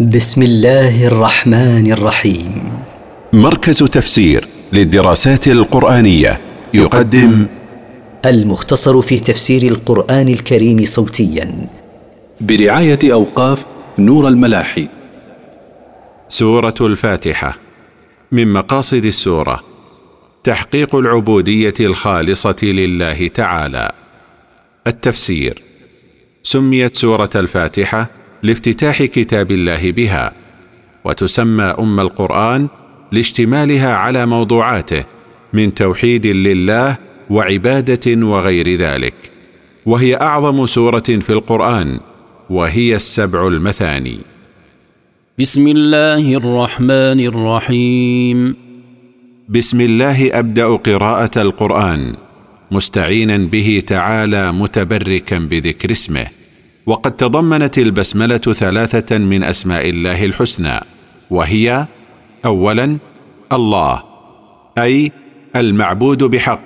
بسم الله الرحمن الرحيم. مركز تفسير للدراسات القرآنية يقدم المختصر في تفسير القرآن الكريم صوتيا. برعاية أوقاف نور الملاحي. سورة الفاتحة من مقاصد السورة. تحقيق العبودية الخالصة لله تعالى. التفسير. سميت سورة الفاتحة لافتتاح كتاب الله بها وتسمى أم القرآن لاشتمالها على موضوعاته من توحيد لله وعبادة وغير ذلك. وهي أعظم سورة في القرآن وهي السبع المثاني. بسم الله الرحمن الرحيم. بسم الله أبدأ قراءة القرآن مستعينا به تعالى متبركا بذكر اسمه. وقد تضمنت البسملة ثلاثة من أسماء الله الحسنى وهي اولا الله أي المعبود بحق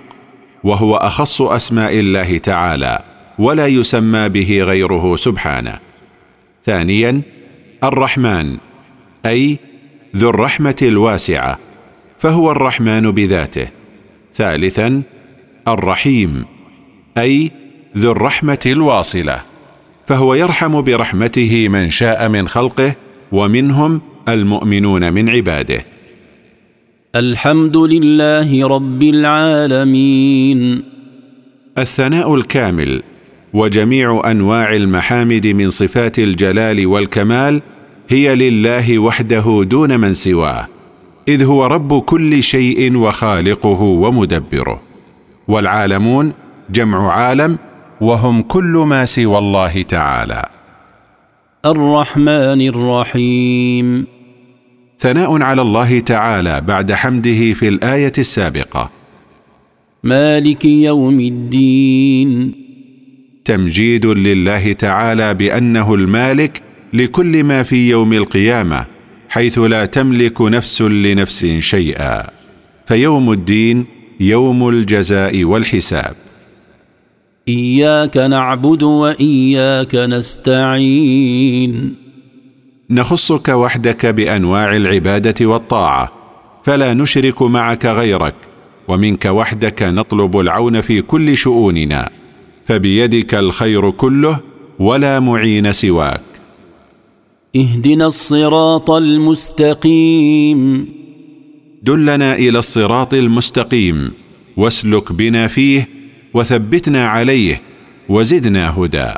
وهو أخص أسماء الله تعالى ولا يسمى به غيره سبحانه. ثانيا الرحمن أي ذو الرحمة الواسعة فهو الرحمن بذاته. ثالثا الرحيم أي ذو الرحمة الواصلة. فهو يرحم برحمته من شاء من خلقه ومنهم المؤمنون من عباده. الحمد لله رب العالمين. الثناء الكامل وجميع أنواع المحامد من صفات الجلال والكمال هي لله وحده دون من سواه إذ هو رب كل شيء وخالقه ومدبره. والعالمون جمع عالم وهم كل ما سوى الله تعالى. الرحمن الرحيم. ثناء على الله تعالى بعد حمده في الآية السابقة. مالك يوم الدين. تمجيد لله تعالى بأنه المالك لكل ما في يوم القيامة حيث لا تملك نفس لنفس شيئا. فيوم الدين يوم الجزاء والحساب. إياك نعبد وإياك نستعين. نخصك وحدك بأنواع العبادة والطاعة فلا نشرك معك غيرك ومنك وحدك نطلب العون في كل شؤوننا فبيدك الخير كله ولا معين سواك. اهدنا الصراط المستقيم. دلنا إلى الصراط المستقيم واسلك بنا فيه وثبتنا عليه وزدنا هدى.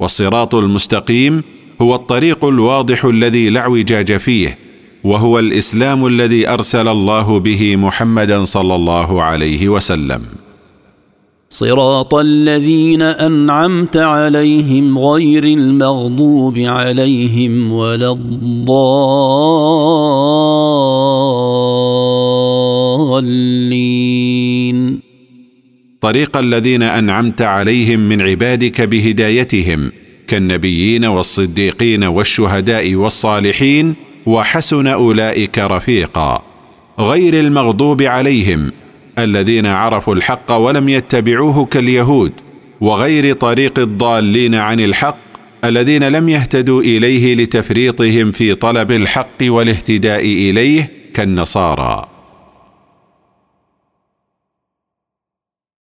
والصراط المستقيم هو الطريق الواضح الذي لا اعوجاج فيه وهو الإسلام الذي أرسل الله به محمدا صلى الله عليه وسلم. صراط الذين أنعمت عليهم غير المغضوب عليهم ولا الضالين. طريق الذين أنعمت عليهم من عبادك بهدايتهم كالنبيين والصديقين والشهداء والصالحين وحسن أولئك رفيقا. غير المغضوب عليهم الذين عرفوا الحق ولم يتبعوه كاليهود وغير طريق الضالين عن الحق الذين لم يهتدوا إليه لتفريطهم في طلب الحق والاهتداء إليه كالنصارى.